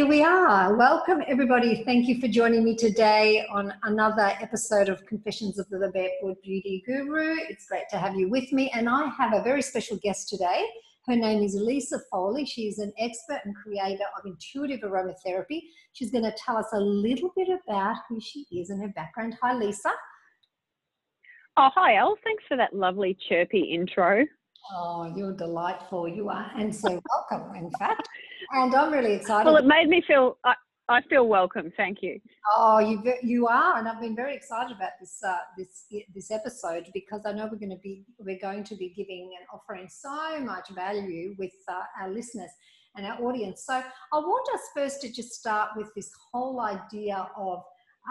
Here we are. Welcome, everybody. Thank you for joining me today on another episode of Confessions of the Barefoot Beauty Guru. It's great to have you with me. And I have a very special guest today. Her name is Lisa Foley. She's an expert and creator of intuitive aromatherapy. She's going to tell us a little bit about who she is and her background. Hi, Lisa. Oh, hi, Elle. Thanks for that lovely, chirpy intro. Oh, you're delightful. You are, and so welcome, in fact. And I'm really excited. Well, it made me feel. I, I feel welcome. Thank you. Oh, you you are, and I've been very excited about this uh, this this episode because I know we're going to be we're going to be giving and offering so much value with uh, our listeners and our audience. So I want us first to just start with this whole idea of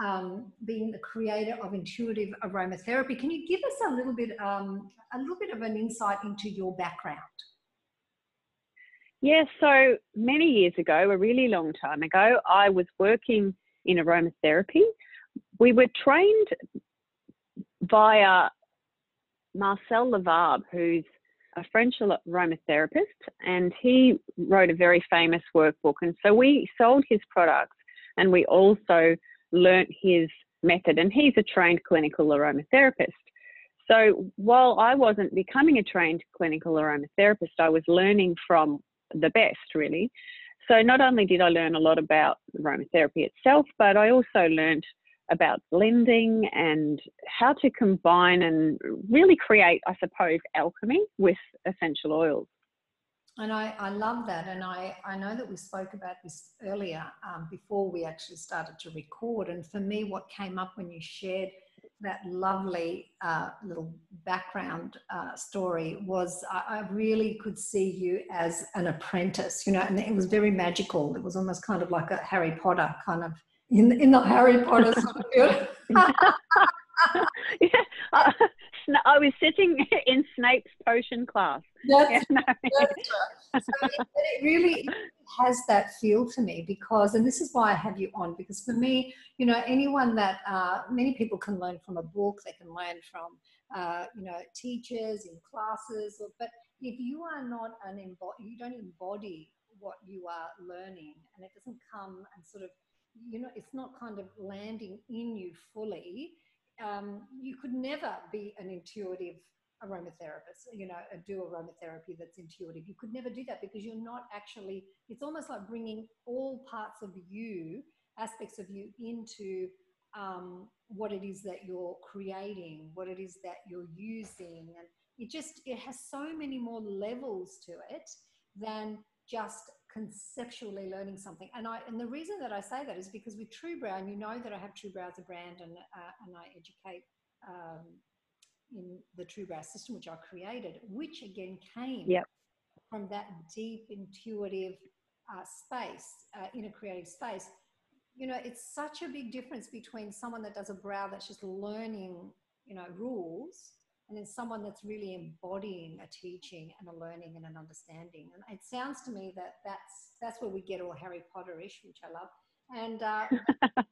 um, being the creator of intuitive aromatherapy. Can you give us a little bit, um, a little bit of an insight into your background? Yeah, so many years ago, a really long time ago, I was working in aromatherapy. We were trained via Marcel Lavabre, who's a French aromatherapist, and he wrote a very famous workbook. And so we sold his products and we also learnt his method, and he's a trained clinical aromatherapist. So while I wasn't becoming a trained clinical aromatherapist, I was learning from the best, really. So not only did I learn a lot about aromatherapy itself, but I also learned about blending and how to combine and really create, I suppose, alchemy with essential oils. And I, I love that. And I, I know that we spoke about this earlier um, before we actually started to record. And for me, what came up when you shared that lovely uh, little background uh, story was I, I, really could see you as an apprentice, you know, and it was very magical. It was almost kind of like a Harry Potter kind of in, in the Harry Potter sort of yeah, uh, I was sitting in Snape's potion class. That's, yeah, no. that's right. So it, it really has that feel to me because, and this is why I have you on, because for me, you know, anyone that uh, many people can learn from a book, they can learn from, uh, you know, teachers in classes, or, but if you are not an embody, you don't embody what you are learning, and it doesn't come and sort of, you know, it's not kind of landing in you fully um, you could never be an intuitive aromatherapist, you know, do aromatherapy that's intuitive. You could never do that because you're not actually, it's almost like bringing all parts of you, aspects of you into um, what it is that you're creating, what it is that you're using. And it just, it has so many more levels to it than just conceptually learning something. And I and the reason that I say that is because with Truebrow, and you know that I have Truebrow as a brand, and uh, and I educate um, in the Truebrow system, which I created, which again came yep. from that deep intuitive uh, space uh, in a creative space. You know, it's such a big difference between someone that does a brow that's just learning, you know, rules and then someone that's really embodying a teaching and a learning and an understanding. And it sounds to me that that's that's where we get all Harry Potterish, which I love. And uh,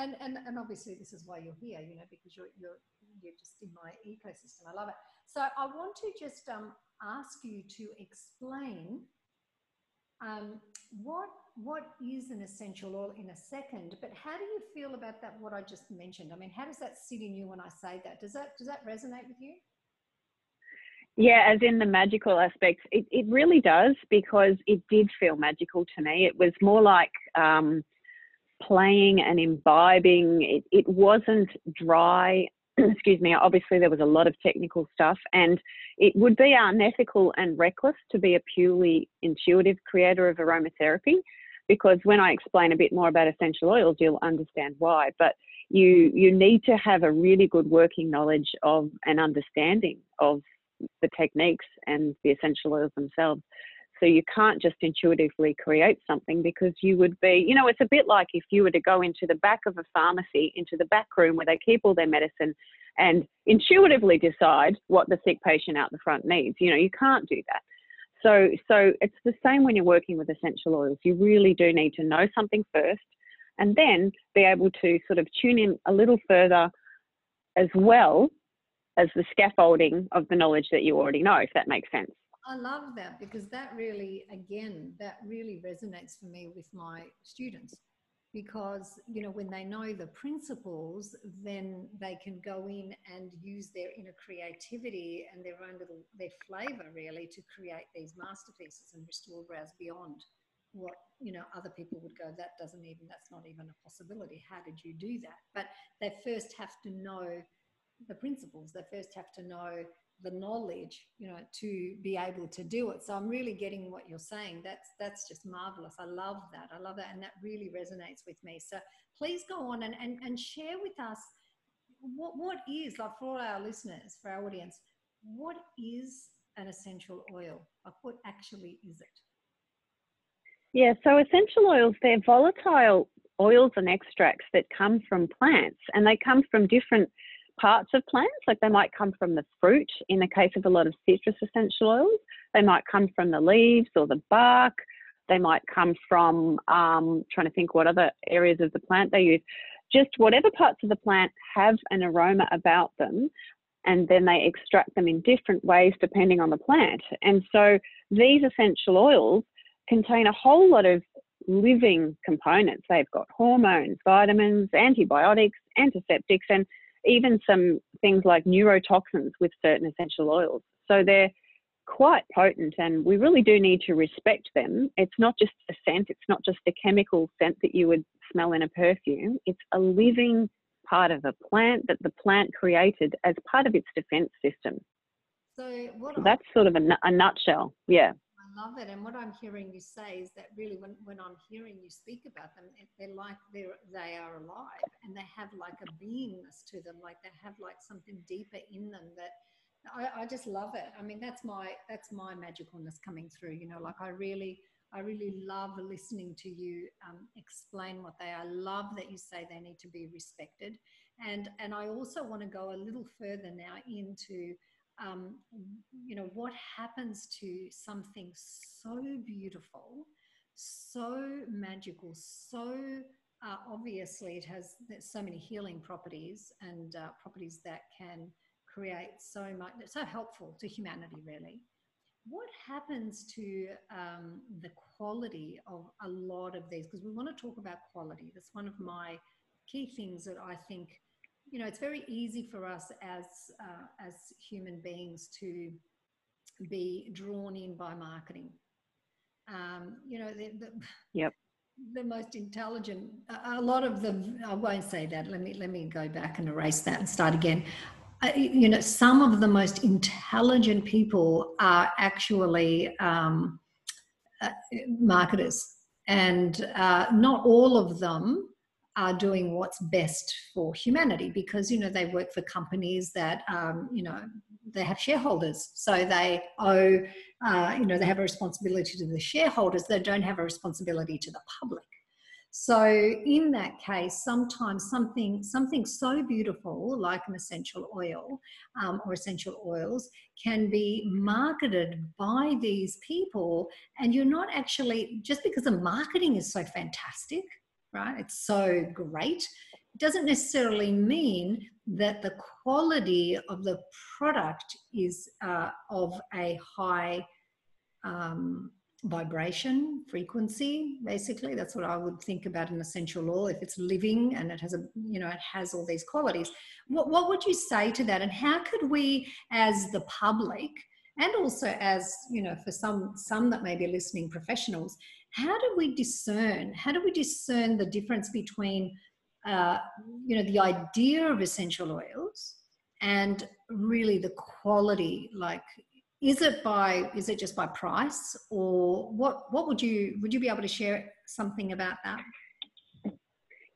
and, and and obviously this is why you're here, you know, because you're you're you're just in my ecosystem. I love it. So I want to just um, ask you to explain um, what what is an essential oil in a second, but how do you feel about that? What I just mentioned. I mean, how does that sit in you when I say that? Does that does that resonate with you? Yeah, as in the magical aspects, it, it really does because it did feel magical to me. It was more like um, playing and imbibing. It, it wasn't dry excuse me, obviously there was a lot of technical stuff, and it would be unethical and reckless to be a purely intuitive creator of aromatherapy. Because when I explain a bit more about essential oils, you'll understand why. But you you need to have a really good working knowledge of and understanding of the techniques and the essential oils themselves. So you can't just intuitively create something because you would be, you know, it's a bit like if you were to go into the back of a pharmacy, into the back room where they keep all their medicine and intuitively decide what the sick patient out the front needs. You know, you can't do that. So, so it's the same when you're working with essential oils. You really do need to know something first and then be able to sort of tune in a little further as well as the scaffolding of the knowledge that you already know, if that makes sense. I love that because that really, again, that really resonates for me with my students because you know when they know the principles then they can go in and use their inner creativity and their own little their flavor really to create these masterpieces and restore brows beyond what you know other people would go that doesn't even that's not even a possibility. How did you do that? But they first have to know the principles. They first have to know the knowledge you know to be able to do it. So i'm really getting what you're saying. That's that's just marvelous. I love that. I love that. And that really resonates with me. So please go on and and, and share with us what what is like for all our listeners for our audience what is an essential oil? Like what actually is it? Yeah so essential oils they're volatile oils and extracts that come from plants and they come from different parts of plants. Like they might come from the fruit in the case of a lot of citrus essential oils. They might come from the leaves or the bark. They might come from, um, trying to think what other areas of the plant they use. Just whatever parts of the plant have an aroma about them, and then they extract them in different ways depending on the plant. And so these essential oils contain a whole lot of living components. They've got hormones, vitamins, antibiotics, antiseptics, and even some things like neurotoxins with certain essential oils. So they're quite potent and we really do need to respect them. It's not just a scent, it's not just a chemical scent that you would smell in a perfume, it's a living part of a plant that the plant created as part of its defense system. So, what that's sort of a, a nutshell. Yeah love it. And what I'm hearing you say is that really, when, when I'm hearing you speak about them, they're like they're they are alive and they have like a beingness to them, like they have like something deeper in them that I, I just love it. I mean, that's my that's my magicalness coming through. You know, like I really I really love listening to you um, explain what they are. I love that you say they need to be respected, and and I also want to go a little further now into um, you know, what happens to something so beautiful, so magical, so uh, obviously it has so many healing properties and uh, properties that can create so much, so helpful to humanity, really. What happens to um, the quality of a lot of these? Because we want to talk about quality. That's one of my key things that I think you know, it's very easy for us as uh, as human beings to be drawn in by marketing. Um, you know, the, the, yep. the most intelligent. A lot of the. I won't say that. Let me let me go back and erase that and start again. Uh, you know, some of the most intelligent people are actually um, uh, marketers, and uh, not all of them are doing what's best for humanity because you know they work for companies that um, you know they have shareholders. So they owe uh, you know they have a responsibility to the shareholders. They don't have a responsibility to the public. So in that case sometimes something something so beautiful like an essential oil um, or essential oils can be marketed by these people. And you're not actually just because the marketing is so fantastic right? It's so great. It doesn't necessarily mean that the quality of the product is uh, of a high um, vibration frequency basically that's what i would think about an essential oil if it's living and it has a you know it has all these qualities what, what would you say to that and how could we as the public and also as you know for some some that may be listening professionals how do we discern how do we discern the difference between uh, you know the idea of essential oils and really the quality? Like is it by is it just by price or what what would you would you be able to share something about that?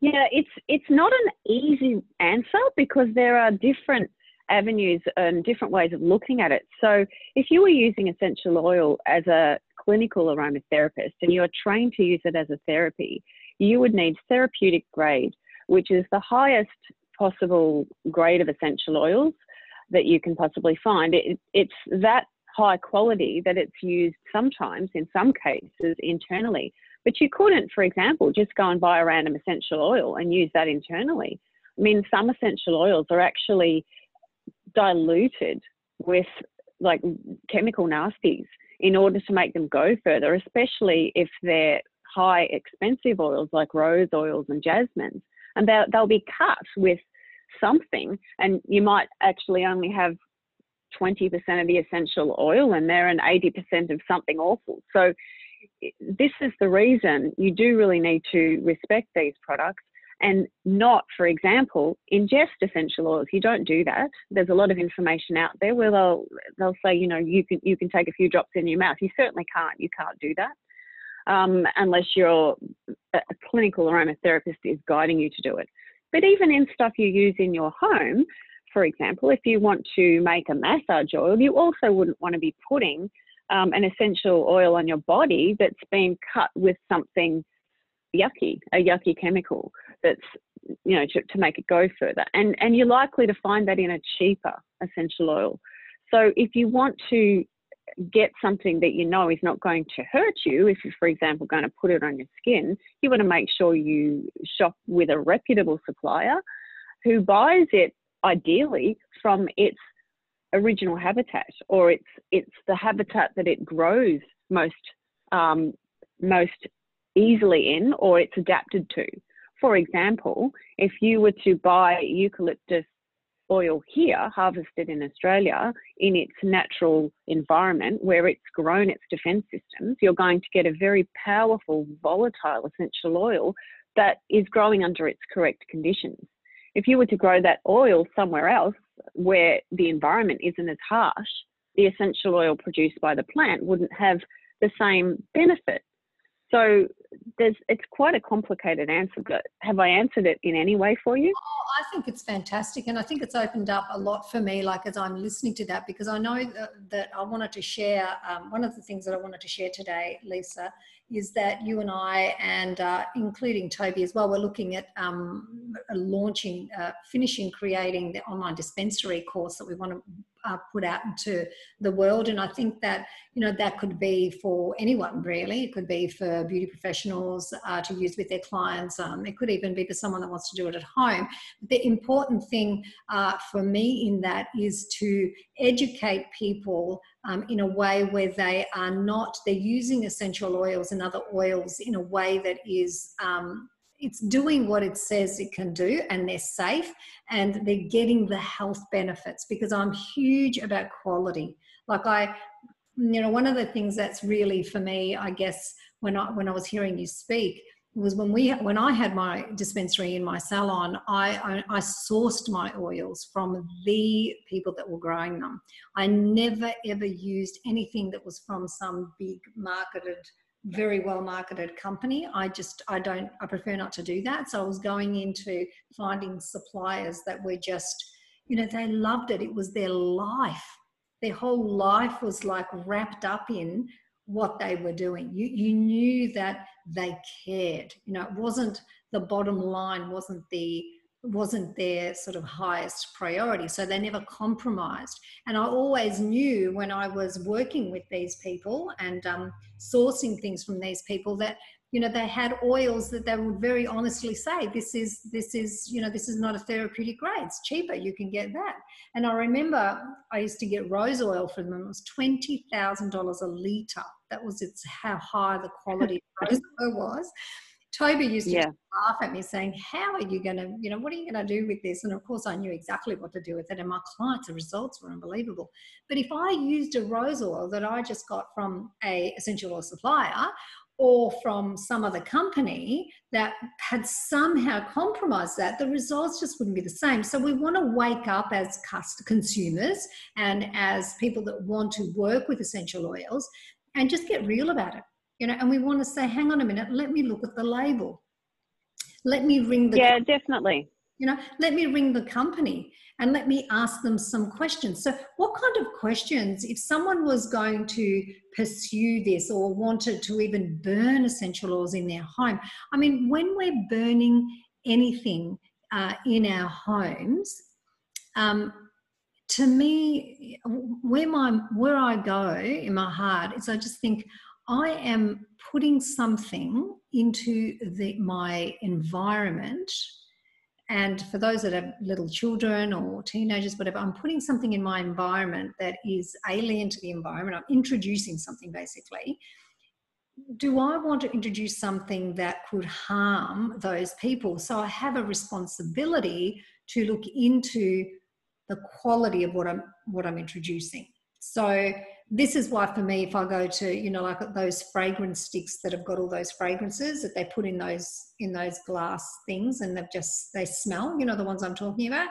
Yeah it's it's not an easy answer because there are different avenues and different ways of looking at it. So if you were using essential oil as a clinical aromatherapist and you're trained to use it as a therapy, you would need therapeutic grade, which is the highest possible grade of essential oils that you can possibly find. It, it's that high quality that it's used sometimes, in some cases, internally. But you couldn't, for example, just go and buy a random essential oil and use that internally. I mean, some essential oils are actually diluted with like chemical nasties in order to make them go further, especially if they're high expensive oils like rose oils and jasmines. And they'll, they'll be cut with something, and you might actually only have 20% of the essential oil in there and 80% of something awful. So, this is the reason you do really need to respect these products and not, for example, ingest essential oils. You don't do that. There's a lot of information out there where they'll they'll say, you know, you can you can take a few drops in your mouth. You certainly can't. You can't do that um, unless your a clinical aromatherapist is guiding you to do it. But even in stuff you use in your home, for example, if you want to make a massage oil, you also wouldn't want to be putting um, an essential oil on your body that's been cut with something yucky, a yucky chemical that's you know to, to make it go further. And and you're likely to find that in a cheaper essential oil. So if you want to get something that you know is not going to hurt you, if you're, for example, going to put it on your skin, you want to make sure you shop with a reputable supplier who buys it ideally from its original habitat or it's it's the habitat that it grows most um, most easily in or it's adapted to. For example, if you were to buy eucalyptus oil here, harvested in Australia, in its natural environment where it's grown its defense systems, you're going to get a very powerful, volatile essential oil that is growing under its correct conditions. If you were to grow that oil somewhere else where the environment isn't as harsh, the essential oil produced by the plant wouldn't have the same benefit. So there's it's quite a complicated answer, but have I answered it in any way for you? Oh, I think it's fantastic, and I think it's opened up a lot for me. Like as I'm listening to that, because I know that, that I wanted to share. Um, one of the things that I wanted to share today, Lisa, is that you and I, and uh, including Toby as well, we're looking at um, launching, uh, finishing creating the online dispensary course that we want to uh, put out into the world. And I think that, you know, that could be for anyone really. It could be for beauty professionals uh, to use with their clients. Um, it could even be for someone that wants to do it at home. But The important thing uh, for me in that is to educate people um, in a way where they are not, they're using essential oils and other oils in a way that is um, it's doing what it says it can do and they're safe and they're getting the health benefits because I'm huge about quality. Like I you know one of the things that's really for me I guess when I when I was hearing you speak was when we when I had my dispensary in my salon, I, I, I sourced my oils from the people that were growing them. I never ever used anything that was from some big marketed very well marketed company. I just, I don't, I prefer not to do that. So I was going into finding suppliers that were just, you know, they loved it. It was their life. Their whole life was like wrapped up in what they were doing. You, you knew that they cared. You know, it wasn't the bottom line, wasn't the wasn't their sort of highest priority. So they never compromised. And I always knew when I was working with these people and um, sourcing things from these people that you know they had oils that they would very honestly say this is this is you know this is not a therapeutic grade it's cheaper you can get that and i remember i used to get rose oil from them it was $20000 a litre that was its how high the quality of rose oil was Toby used to yeah. laugh at me saying, How are you going to, you know, what are you going to do with this? And of course, I knew exactly what to do with it. And my clients, the results were unbelievable. But if I used a rose oil that I just got from a essential oil supplier, or from some other company that had somehow compromised that, the results just wouldn't be the same. So we want to wake up as consumers and as people that want to work with essential oils and just get real about it you know and we want to say hang on a minute let me look at the label let me ring the yeah definitely You know, let me ring the company and let me ask them some questions. So, what kind of questions, if someone was going to pursue this or wanted to even burn essential oils in their home? I mean, when we're burning anything uh, in our homes, um, to me, where my where I go in my heart is I just think I am putting something into the, my environment and for those that have little children or teenagers, whatever, I'm putting something in my environment that is alien to the environment. I'm introducing something basically. Do I want to introduce something that could harm those people? So I have a responsibility to look into the quality of what I'm what I'm introducing. So this is why for me if i go to you know like those fragrance sticks that have got all those fragrances that they put in those in those glass things and they've just they smell you know the ones i'm talking about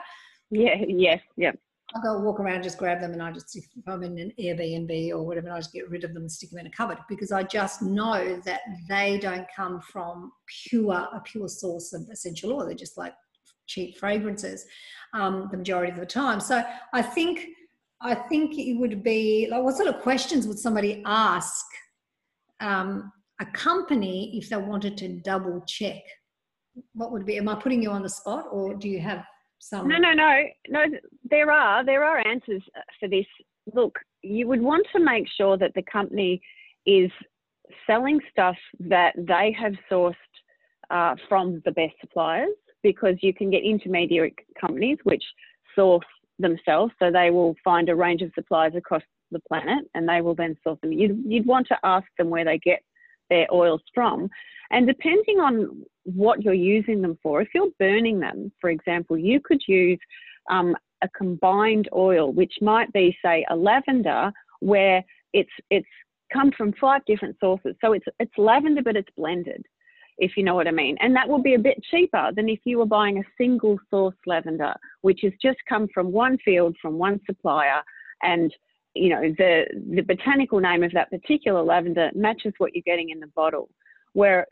yeah yeah, yeah I go walk around, just grab them, and I just if I'm in an Airbnb or whatever, and I just get rid of them and stick them in a cupboard because I just know that they don't come from pure a pure source of essential oil. They're just like cheap fragrances um, the majority of the time. So I think I think it would be like what sort of questions would somebody ask um, a company if they wanted to double check? What would be? Am I putting you on the spot, or do you have some? No, no, no, no. There are there are answers for this. Look, you would want to make sure that the company is selling stuff that they have sourced uh, from the best suppliers, because you can get intermediary companies which source themselves. So they will find a range of suppliers across the planet and they will then source them. You'd, you'd want to ask them where they get their oils from. And depending on what you're using them for, if you're burning them, for example, you could use um, a combined oil, which might be, say, a lavender, where it's it's come from five different sources. So it's it's lavender, but it's blended if you know what I mean. And that will be a bit cheaper than if you were buying a single source lavender, which has just come from one field, from one supplier, and you know the the botanical name of that particular lavender matches what you're getting in the bottle. Where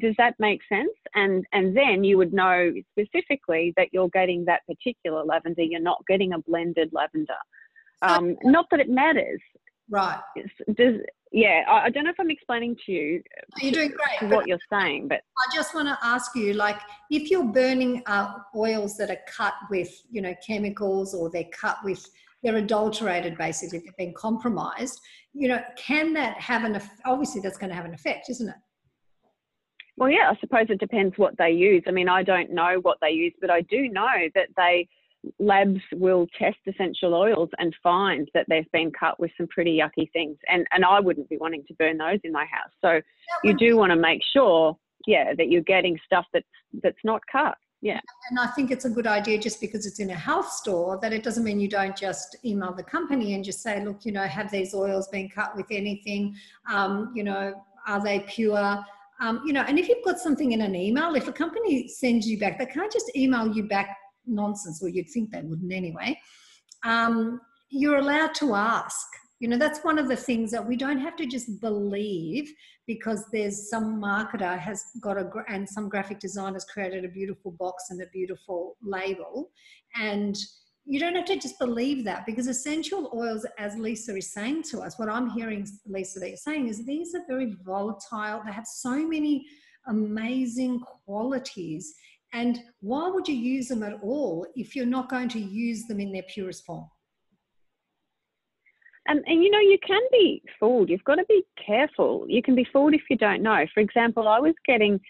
does that make sense? And and then you would know specifically that you're getting that particular lavender. You're not getting a blended lavender. Um, not that it matters. Right. Does yeah, I, I, don't know if I'm explaining to you. You're doing great. What you're saying, but I just want to ask you, like, if you're burning uh, oils that are cut with, you know, chemicals or they're cut with, they're adulterated, basically, they've been compromised. You know, can that have an? Obviously, that's going to have an effect, isn't it? Well, yeah, I suppose it depends what they use. I mean, I don't know what they use, but I do know that they labs will test essential oils and find that they've been cut with some pretty yucky things. And, and I wouldn't be wanting to burn those in my house. So you do want to make sure, yeah, that you're getting stuff that's, that's not cut. Yeah. And I think it's a good idea just because it's in a health store that it doesn't mean you don't just email the company and just say, look, you know, have these oils been cut with anything? Um, you know, are they pure? Um, you know, and if you've got something in an email, if a company sends you back, they can't just email you back nonsense, or you'd think they wouldn't anyway, um, you're allowed to ask. You know, that's one of the things that we don't have to just believe because there's some marketer has got a, and some graphic designers created a beautiful box and a beautiful label. And you don't have to just believe that because essential oils, as Lisa is saying to us, what I'm hearing, Lisa, that you're saying is these are very volatile. They have so many amazing qualities and why would you use them at all if you're not going to use them in their purest form? And, and you know, you can be fooled. You've got to be careful. You can be fooled if you don't know. For example, I was getting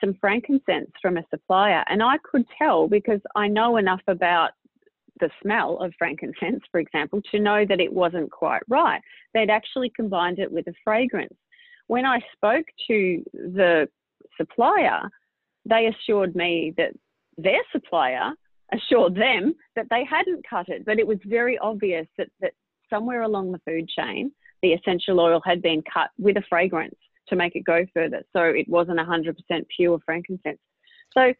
some frankincense from a supplier, and I could tell because I know enough about the smell of frankincense, for example, to know that it wasn't quite right. They'd actually combined it with a fragrance. When I spoke to the supplier, they assured me that their supplier assured them that they hadn't cut it, but it was very obvious that, that somewhere along the food chain, the essential oil had been cut with a fragrance to make it go further. So it wasn't 100% pure frankincense. So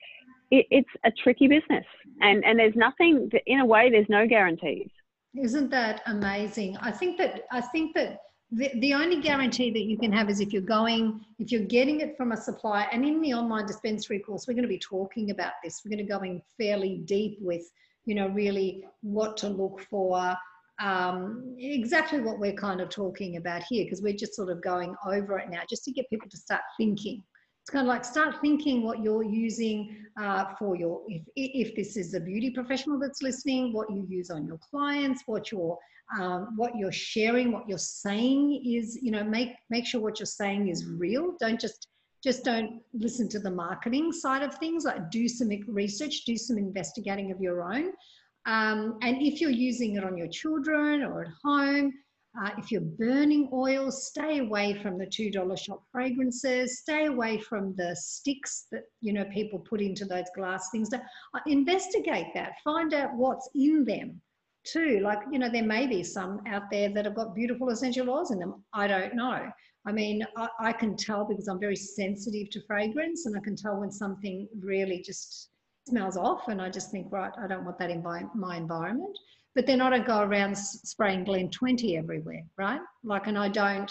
it, it's a tricky business. And, and there's nothing, in a way, there's no guarantees. Isn't that amazing? I think that, I think that the, only guarantee that you can have is if you're going, if you're getting it from a supplier, and in the online dispensary course, we're going to be talking about this. We're going to go in fairly deep with, you know, really what to look for, um, exactly what we're kind of talking about here, because we're just sort of going over it now, just to get people to start thinking. It's kind of like start thinking what you're using uh, for your, if, if this is a beauty professional that's listening, what you use on your clients, what you're um, what you're sharing, what you're saying is, you know, make make sure what you're saying is real. Don't just just don't listen to the marketing side of things. Like do some research, do some investigating of your own. Um, and if you're using it on your children or at home, uh, if you're burning oil, stay away from the $2 shop fragrances, stay away from the sticks that, you know, people put into those glass things. Uh, investigate that, find out what's in them too. Like, you know, there may be some out there that have got beautiful essential oils in them. I don't know. I mean, I, I, can tell because I'm very sensitive to fragrance and I can tell when something really just smells off and I just think, right, I don't want that in my, my environment but then I don't go around spraying Glen 20 everywhere, right? Like, and I don't,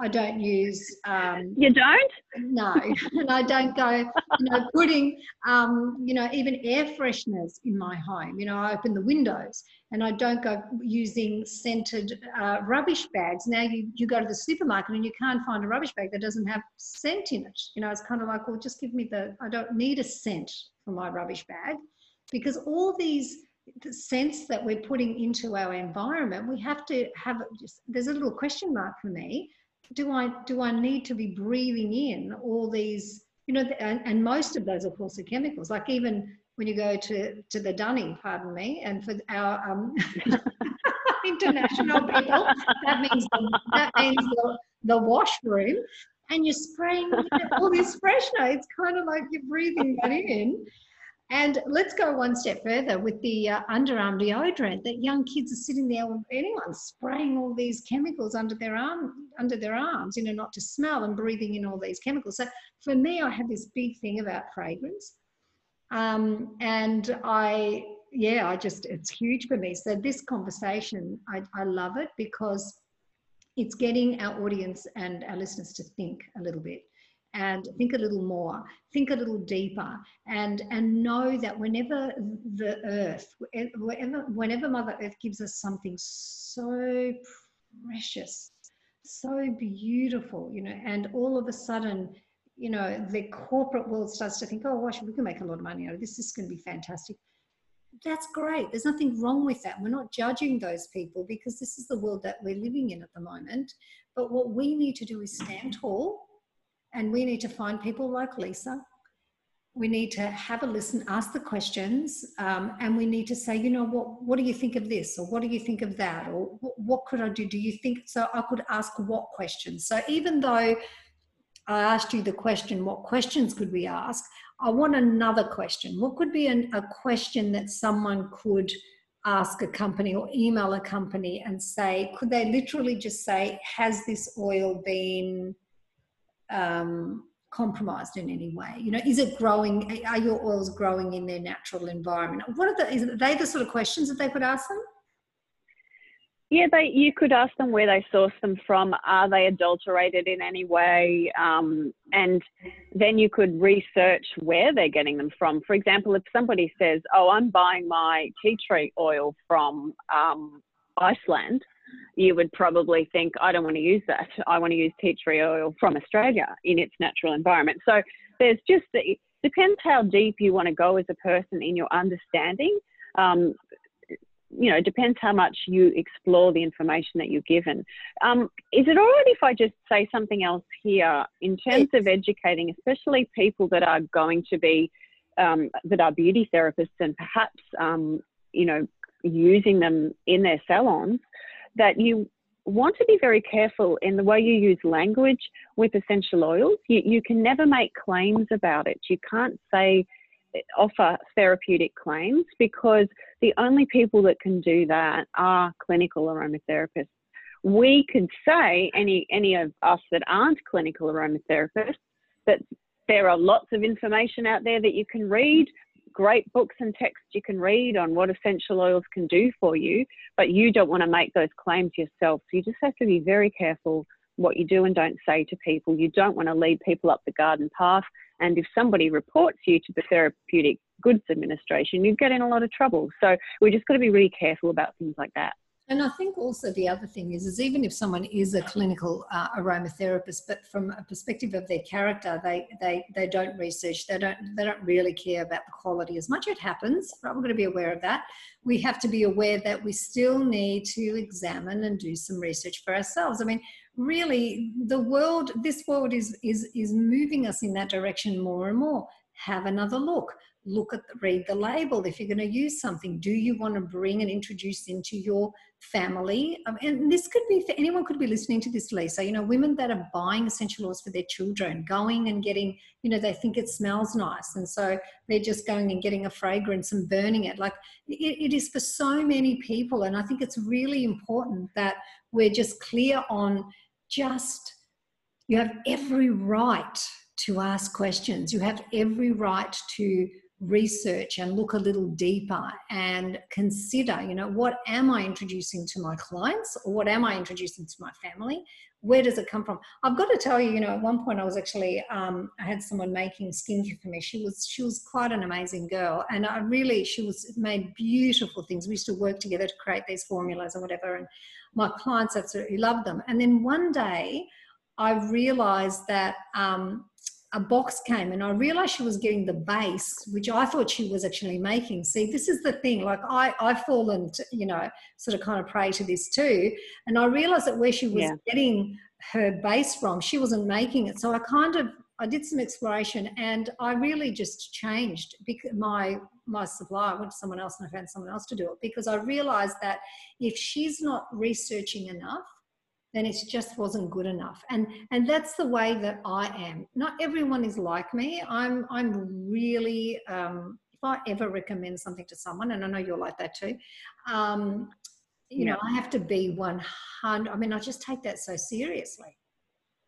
I don't use. Um, you don't? No, and I don't go, you know, putting, um, you know, even air fresheners in my home. You know, I open the windows and I don't go using scented uh, rubbish bags. Now you, you go to the supermarket and you can't find a rubbish bag that doesn't have scent in it. You know, it's kind of like, well, just give me the, I don't need a scent for my rubbish bag because all these the sense that we're putting into our environment, we have to have just, there's a little question mark for me. Do I do I need to be breathing in all these, you know, and, and most of those, of course, are chemicals. Like even when you go to to the dunny, pardon me, and for our um, international people, that means the, that means the, the washroom, and you're spraying all this freshener. It's kind of like you're breathing that in. And let's go one step further with the uh, underarm deodorant that young kids are sitting there, anyone spraying all these chemicals under their arm, under their arms, you know, not to smell and breathing in all these chemicals. So for me, I have this big thing about fragrance. Um, and I, yeah, I just, it's huge for me. So this conversation, I, I love it because it's getting our audience and our listeners to think a little bit and think a little more, think a little deeper, and and know that whenever the earth, whenever whenever Mother Earth gives us something so precious, so beautiful, you know, and all of a sudden, you know, the corporate world starts to think, oh, gosh, we can make a lot of money out of this. This is going to be fantastic. That's great. There's nothing wrong with that. We're not judging those people because this is the world that we're living in at the moment. But what we need to do is stand tall and we need to find people like Lisa. We need to have a listen, ask the questions, um, and we need to say, you know, what, what do you think of this? Or what do you think of that? Or what, could I do? Do you think so? I could ask what questions. So even though I asked you the question, what questions could we ask? I want another question. What could be an, a question that someone could ask a company or email a company and say, could they literally just say, has this oil been um, compromised in any way? You know, is it growing? Are your oils growing in their natural environment? What are the? Is they the sort of questions that they could ask them? Yeah, they. You could ask them where they source them from. Are they adulterated in any way? Um, and then you could research where they're getting them from. For example, if somebody says, "Oh, I'm buying my tea tree oil from um, Iceland," you would probably think, I don't want to use that. I want to use tea tree oil from Australia in its natural environment. So there's just, it depends how deep you want to go as a person in your understanding. Um, you know, it depends how much you explore the information that you're given. Um, is it all right if I just say something else here in terms of educating, especially people that are going to be, um, that are beauty therapists and perhaps, um, you know, using them in their salons? That you want to be very careful in the way you use language with essential oils. You, you can never make claims about it. You can't say, offer therapeutic claims because the only people that can do that are clinical aromatherapists. We could say, any, any of us that aren't clinical aromatherapists, that there are lots of information out there that you can read great books and texts you can read on what essential oils can do for you, but you don't want to make those claims yourself. So you just have to be very careful what you do and don't say to people. You don't want to lead people up the garden path. And if somebody reports you to the Therapeutic Goods Administration, you get in a lot of trouble. So we just got to be really careful about things like that. And I think also the other thing is, is even if someone is a clinical uh, aromatherapist, but from a perspective of their character, they, they, they don't research, they don't, they don't really care about the quality as much. It happens, but We're going to be aware of that. We have to be aware that we still need to examine and do some research for ourselves. I mean, really, the world, this world is, is, is moving us in that direction more and more. Have another look look at the, read the label. If you're going to use something do you want to bring and introduce into your family? Um, and this could be for anyone could be listening to this lisa. You know women that are buying essential oils for their children going and getting you know they think it smells nice and so they're just going and getting a fragrance and burning it. Like it, it is for so many people and i think it's really important that we're just clear on just you have every right to ask questions. You have every right to research and look a little deeper and consider you know what am i introducing to my clients? Or what am i introducing to my family? Where does it come from? I've got to tell you you know at one point i was actually um, i had someone making skincare for me. She was she was quite an amazing girl and i really she was made beautiful things. We used to work together to create these formulas or whatever and my clients absolutely loved them. And then one day i realized that um, a box came and I realized she was getting the base, which I thought she was actually making. See, this is the thing. Like I, I've fallen, to, you know, sort of kind of prey to this too. And I realized that where she was yeah. getting her base from, she wasn't making it. So I kind of, I did some exploration and I really just changed my my supplier. I went to someone else and I found someone else to do it because I realized that if she's not researching enough, then it just wasn't good enough. And and that's the way that i am. Not everyone is like me. I'm i'm really um, if i ever recommend something to someone and i know you're like that too um, you yeah. know i have to be 100 i mean i just take that so seriously.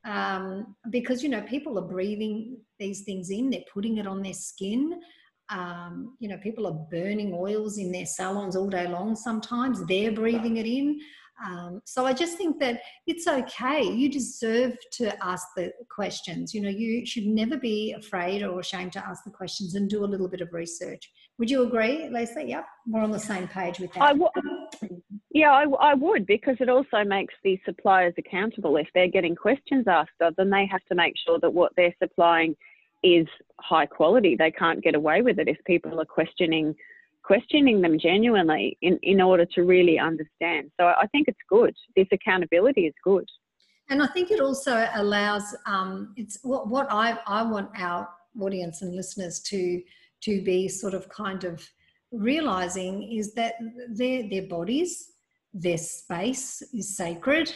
Um, because you know people are breathing these things in. They're putting it on their skin. Um, you know people are burning oils in their salons all day long sometimes. They're breathing it in um, so I just think that it's okay. You deserve to ask the questions. You know, you should never be afraid or ashamed to ask the questions and do a little bit of research. Would you agree, Lisa? Yep, we're on the same page with that. I w- yeah, I, I would because it also makes the suppliers accountable. If they're getting questions asked of them, they have to make sure that what they're supplying is high quality. They can't get away with it if people are questioning questioning them genuinely in, in order to really understand. So I think it's good. This accountability is good. And I think it also allows um, it's what, what I, I want our audience and listeners to to be sort of kind of realizing is that their their bodies, their space is sacred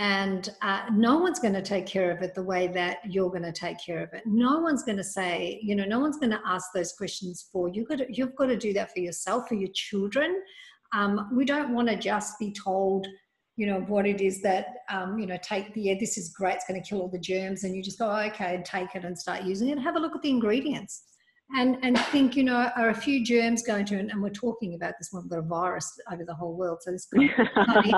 and uh, no one's going to take care of it the way that you're going to take care of it. No one's going to say you know no one's going to ask those questions for you. Got you've got to do that for yourself for your children. Um, we don't want to just be told you know what it is that um, you know take the yeah this is great it's going to kill all the germs and you just go oh, okay and take it and start using it. Have a look at the ingredients and and think you know are a few germs going to and, we're talking about this one we've got a virus over the whole world so this kind of funny,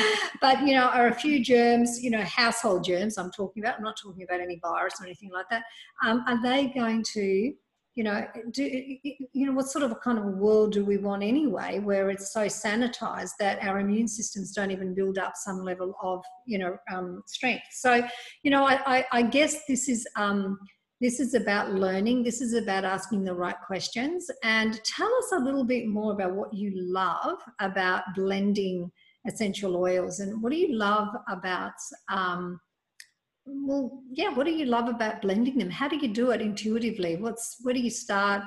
but you know are a few germs you know household germs i'm talking about i'm not talking about any virus or anything like that um, are they going to you know do you know what sort of a kind of a world do we want anyway where it's so sanitized that our immune systems don't even build up some level of you know um, strength? So you know i, I, I guess this is um, this is about learning. This is about asking the right questions. And tell us a little bit more about what you love about blending essential oils and what do you love about, um, well, yeah, what do you love about blending them? How do you do it intuitively? What's, where do you start?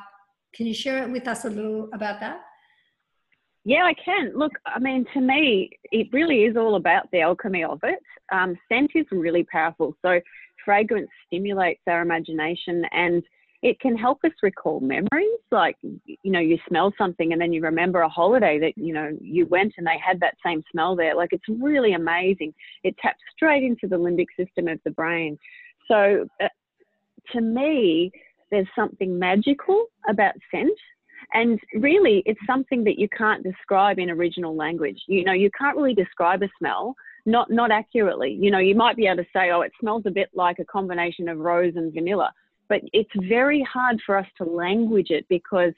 Can you share it with us a little about that? Yeah, I can. Look, I mean, to me, it really is all about the alchemy of it. Um, scent is really powerful. So fragrance stimulates our imagination and it can help us recall memories like you know you smell something and then you remember a holiday that you know you went and they had that same smell there like it's really amazing it taps straight into the limbic system of the brain so uh, to me there's something magical about scent. And really, it's something that you can't describe in original language. You know, you can't really describe a smell, not not accurately. You know, you might be able to say, oh, it smells a bit like a combination of rose and vanilla, but it's very hard for us to language it because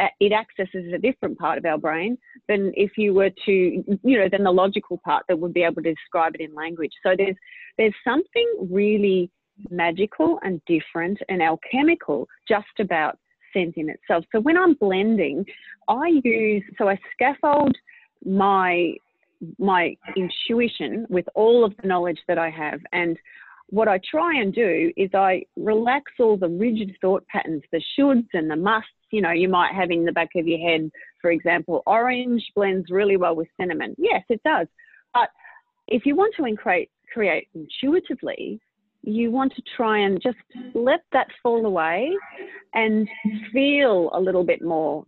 uh, it accesses a different part of our brain than if you were to, you know, than the logical part that would be able to describe it in language. So there's there's something really magical and different and alchemical just about scent in itself. So when I'm blending, I use so I scaffold my my intuition with all of the knowledge that I have and what I try and do is I relax all the rigid thought patterns, the shoulds and the musts. You know, you might have in the back of your head, for example, orange blends really well with cinnamon. Yes, it does. But if you want to create, create intuitively, you want to try and just let that fall away and feel a little bit more,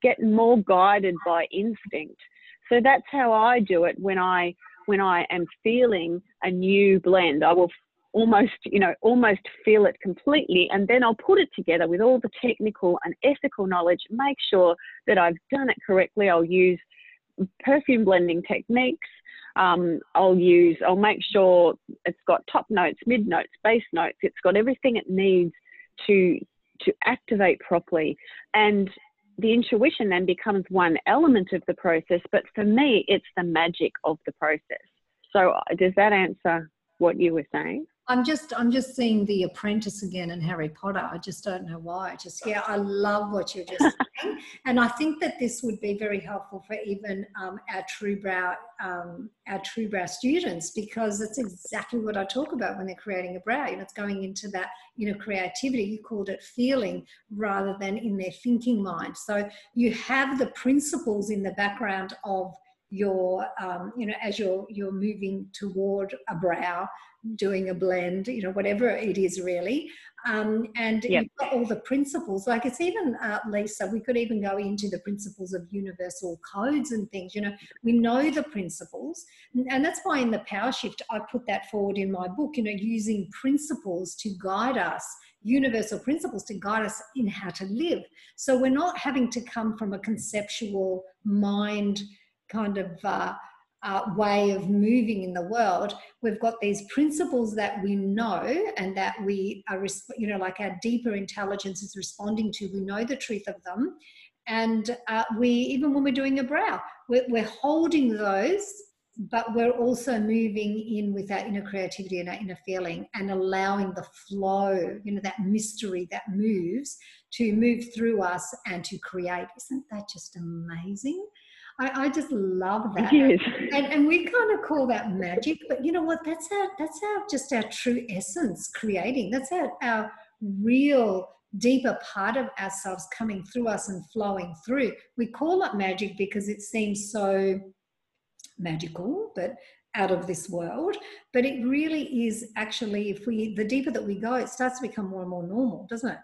get more guided by instinct. So that's how I do it when I when I am feeling a new blend. I will almost, you know, almost feel it completely. And then I'll put it together with all the technical and ethical knowledge, make sure that I've done it correctly. I'll use perfume blending techniques. Um, I'll use, I'll make sure it's got top notes, mid notes, base notes. It's got everything it needs to to activate properly. And the intuition then becomes one element of the process. But for me, it's the magic of the process. So does that answer what you were saying? I'm just I'm just seeing the apprentice again in Harry Potter. I just don't know why. I just yeah, I love what you're just saying, and I think that this would be very helpful for even um, our true brow um, our true brow students because it's exactly what I talk about when they're creating a brow. You know, it's going into that you know creativity. You called it feeling rather than in their thinking mind. So you have the principles in the background of your um, you know as you're you're moving toward a brow doing a blend, you know, whatever it is really. Um, and yep. you've got all the principles. Like it's even, uh, Lisa, we could even go into the principles of universal codes and things. You know, we know the principles. And that's why in the Power Shift, I put that forward in my book, you know, using principles to guide us universal principles to guide us in how to live. So we're not having to come from a conceptual mind kind of uh, uh, way of moving in the world, we've got these principles that we know and that we are, you know, like our deeper intelligence is responding to. We know the truth of them. And uh, we, even when we're doing a brow, we're, we're holding those, but we're also moving in with our inner creativity and our inner feeling and allowing the flow, you know, that mystery that moves to move through us and to create. Isn't that just amazing? I, I just love that. And, and we kind of call that magic, but you know what? That's our that's our just our true essence creating. That's our, our real deeper part of ourselves coming through us and flowing through. We call it magic because it seems so magical, but out of this world. But it really is actually, if we, the deeper that we go, it starts to become more and more normal, doesn't it?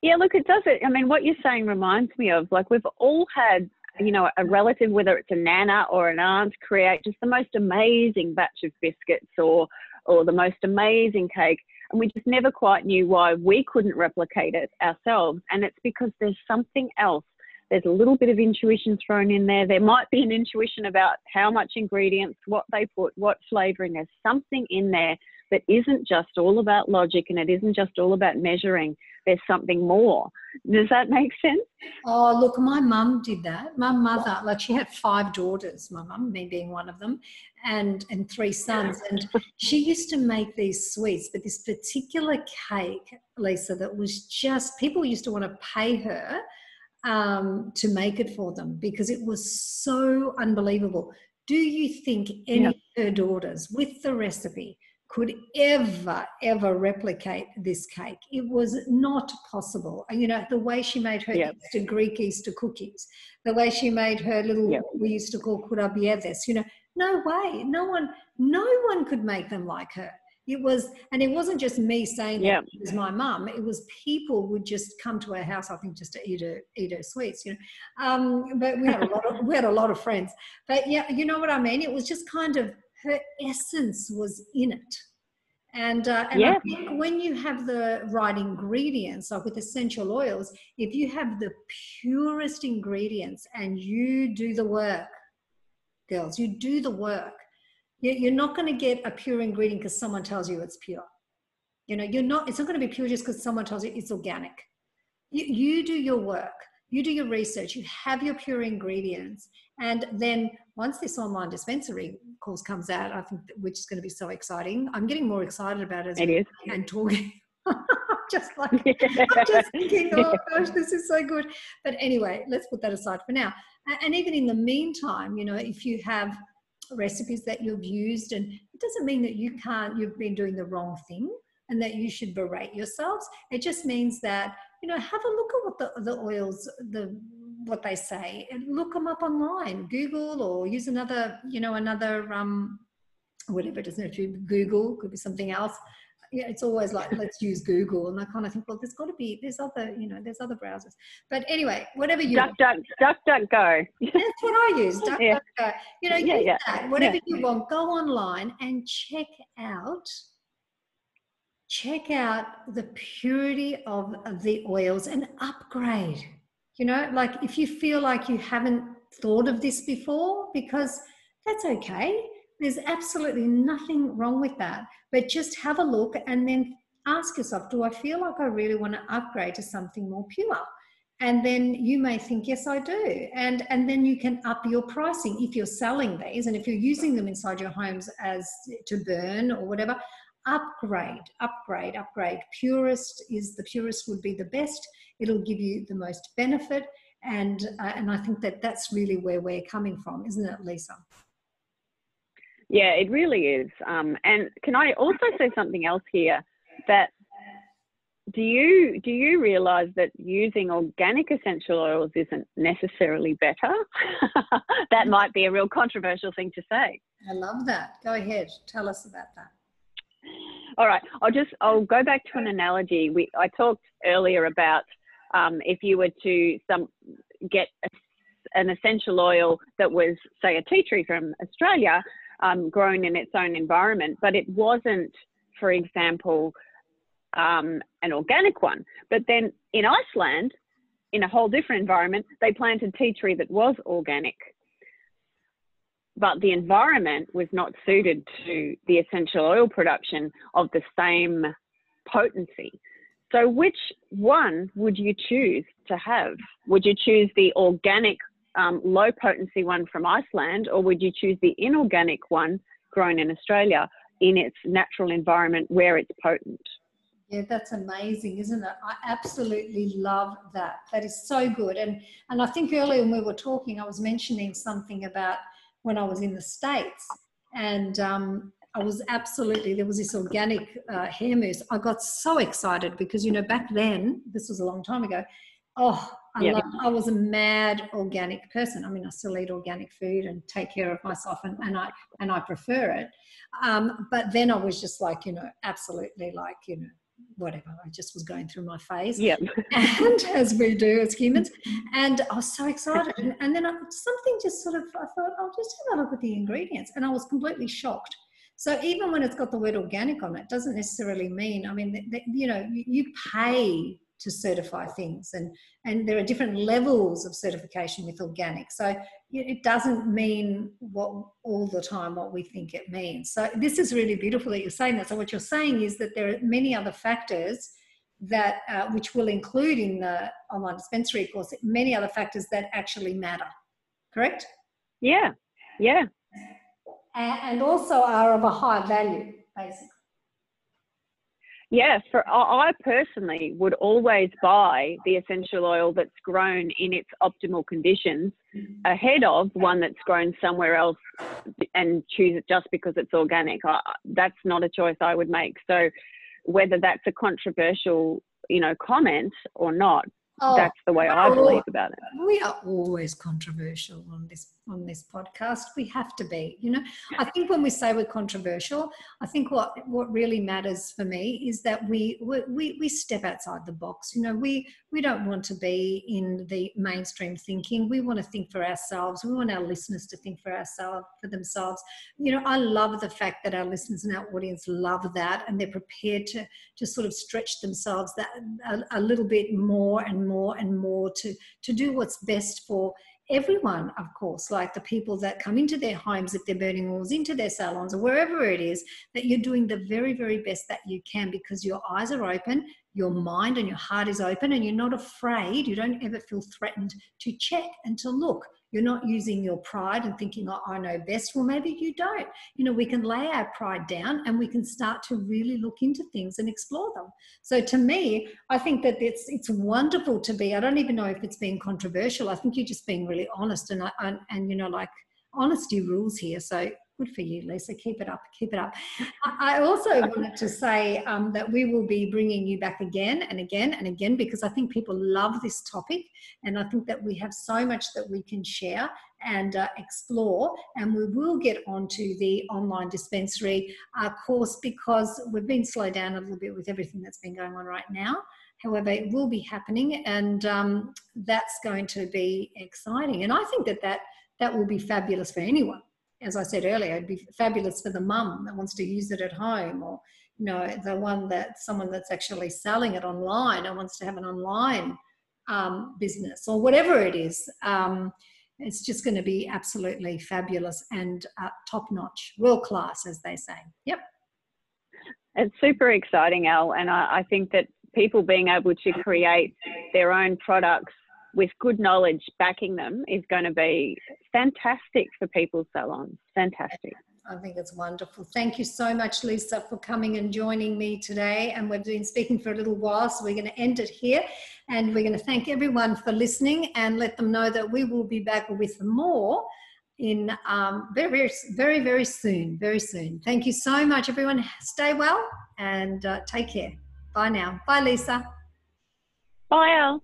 Yeah, look, it does it. I mean, what you're saying reminds me of like we've all had you know, a relative, whether it's a nana or an aunt, create just the most amazing batch of biscuits or or the most amazing cake. And we just never quite knew why we couldn't replicate it ourselves. And it's because there's something else. There's a little bit of intuition thrown in there. There might be an intuition about how much ingredients, what they put, what flavoring. There's something in there that isn't just all about logic and it isn't just all about measuring. There's something more. Does that make sense? Oh, look, my mum did that. My mother, like she had five daughters, my mum, me being one of them, and and three sons. And she used to make these sweets, but this particular cake, Lisa, that was just people used to want to pay her um, to make it for them because it was so unbelievable. Do you think any of her daughters, with the recipe, could ever, ever replicate this cake. It was not possible. You know, the way she made her yep. Easter Greek Easter cookies, the way she made her little, yep. we used to call kourabiedes, you know, no way. No one, no one could make them like her. It was, and it wasn't just me saying yep. it was my mum. It was people would just come to our house, I think, just to eat her, eat her sweets, you know. Um, but we had a lot of, we had a lot of friends. But yeah, you know what I mean? It was just kind of her essence was in it And, uh, and yeah. I think when you have the right ingredients, like with essential oils, if you have the purest ingredients and you do the work, girls, you do the work, you're not going to get a pure ingredient because someone tells you it's pure. You know, you're not, it's not going to be pure just because someone tells you it's organic. You, you do your work, you do your research, you have your pure ingredients. And then once this online dispensary course comes out, I think which is going to be so exciting. I'm getting more excited about it, and talking. just like I'm just thinking, oh gosh, this is so good. But anyway, let's put that aside for now. And even in the meantime, you know, if you have recipes that you've used, and it doesn't mean that you can't, you've been doing the wrong thing and that you should berate yourselves. It just means that, you know, have a look at what the, the oils, the what they say and look them up online google or use another you know another um whatever it doesn't have to be google could be something else yeah, it's always like let's use Google, and I kind of think, well, there's got to be there's other you know there's other browsers. But anyway, whatever you duck duck duck duck go. That's what I use. Duck yeah. duck go. You know, yeah, yeah. That, whatever yeah. you want, go online and check out check out the purity of the oils and upgrade. You know, like if you feel like you haven't thought of this before, because that's okay. There's absolutely nothing wrong with that. But just have a look and then ask yourself, do I feel like I really want to upgrade to something more pure? And then you may think, yes, I do. And, and then you can up your pricing if you're selling these and if you're using them inside your homes as to burn or whatever, upgrade, upgrade, upgrade. Purest is the purest would be the best. It'll give you the most benefit. And, uh, and I think that that's really where we're coming from, isn't it, Lisa? Yeah, it really is. Um, and can I also say something else here that do you do you realize that using organic essential oils isn't necessarily better? that might be a real controversial thing to say. I love that. Go ahead. Tell us about that. All right, I'll just I'll go back to an analogy. We I talked earlier about um, if you were to some get a, an essential oil that was say a tea tree from Australia, um, grown in its own environment, but it wasn't, for example, um, an organic one. But then in Iceland, in a whole different environment, they planted tea tree that was organic but the environment was not suited to the essential oil production of the same potency. So, which one would you choose to have? Would you choose the organic, um, low potency one from Iceland, or would you choose the inorganic one grown in Australia in its natural environment where it's potent? Yeah, that's amazing, isn't it? I absolutely love that. That is so good. And and I think earlier when we were talking, I was mentioning something about when I was in the States. And um, I was absolutely, there was this organic uh, hair mousse. I got so excited because, you know, back then, this was a long time ago, oh, I, yeah. loved, I was a mad organic person. I mean, I still eat organic food and take care of myself and, and I, and I prefer it. Um, but then I was just like, you know, absolutely like, you know, whatever. I just was going through my phase. Yeah. and as we do as humans. And I was so excited. And, and then I, something just sort of, I thought, I'll just have a look at the ingredients. And I was completely shocked. So even when it's got the word organic on it, doesn't necessarily mean, I mean, you know, you, you pay to certify things. And and there are different levels of certification with organic. So it doesn't mean what all the time what we think it means. So this is really beautiful that you're saying that. So what you're saying is that there are many other factors that uh, which will include in the online dispensary course many other factors that actually matter. Correct? Yeah. Yeah. And also are of a high value basically yeah, for I personally would always buy the essential oil that's grown in its optimal conditions ahead of one that's grown somewhere else and choose it just because it's organic. I, that's not a choice I would make. So whether that's a controversial, you know, comment or not, oh, that's the way I believe about it. We are always controversial on this on this podcast. We have to be. You know, I think when we say we're controversial, I think what what really matters for me is that we we we step outside the box. You know, we we don't want to be in the mainstream thinking. We want to think for ourselves. We want our listeners to think for ourselves for themselves. You know, I love the fact that our listeners and our audience love that, and they're prepared to to sort of stretch themselves that a, a little bit more and more and more to to do what's best for everyone, of course, like the people that come into their homes, if they're burning walls, into their salons, or wherever it is, that you're doing the very, very best that you can because your eyes are open, your mind and your heart is open, and you're not afraid. You don't ever feel threatened to check and to look. You're not using your pride and thinking, oh, I know best. Well, maybe you don't. You know, we can lay our pride down and we can start to really look into things and explore them. So to me, I think that it's it's wonderful to be. I don't even know if it's being controversial. I think you're just being really honest and and, and you know, like honesty rules here. So good for you, Lisa. Keep it up. Keep it up. I also wanted to say um, that we will be bringing you back again and again and again because I think people love this topic, and I think that we have so much that we can share and uh, explore. And we will get onto the online dispensary uh, course because we've been slowed down a little bit with everything that's been going on right now. However, it will be happening, and um, that's going to be exciting. And I think that that that will be fabulous for anyone as I said earlier, it'd be fabulous for the mum that wants to use it at home, or you know, the one that someone that's actually selling it online and wants to have an online um, business or whatever it is. Um, it's just going to be absolutely fabulous and uh, top notch, world class, as they say. Yep. It's super exciting, Al, and I, I think that people being able to create their own products with good knowledge backing them is going to be fantastic for people's salons. Fantastic. I think it's wonderful. Thank you so much, Lisa, for coming and joining me today. And we've been speaking for a little while, so we're going to end it here. And we're going to thank everyone for listening and let them know that we will be back with more in um, very, very, very, very soon. Very soon. Thank you so much, everyone. Stay well and uh, take care. Bye now. Bye, Lisa. Bye, Al.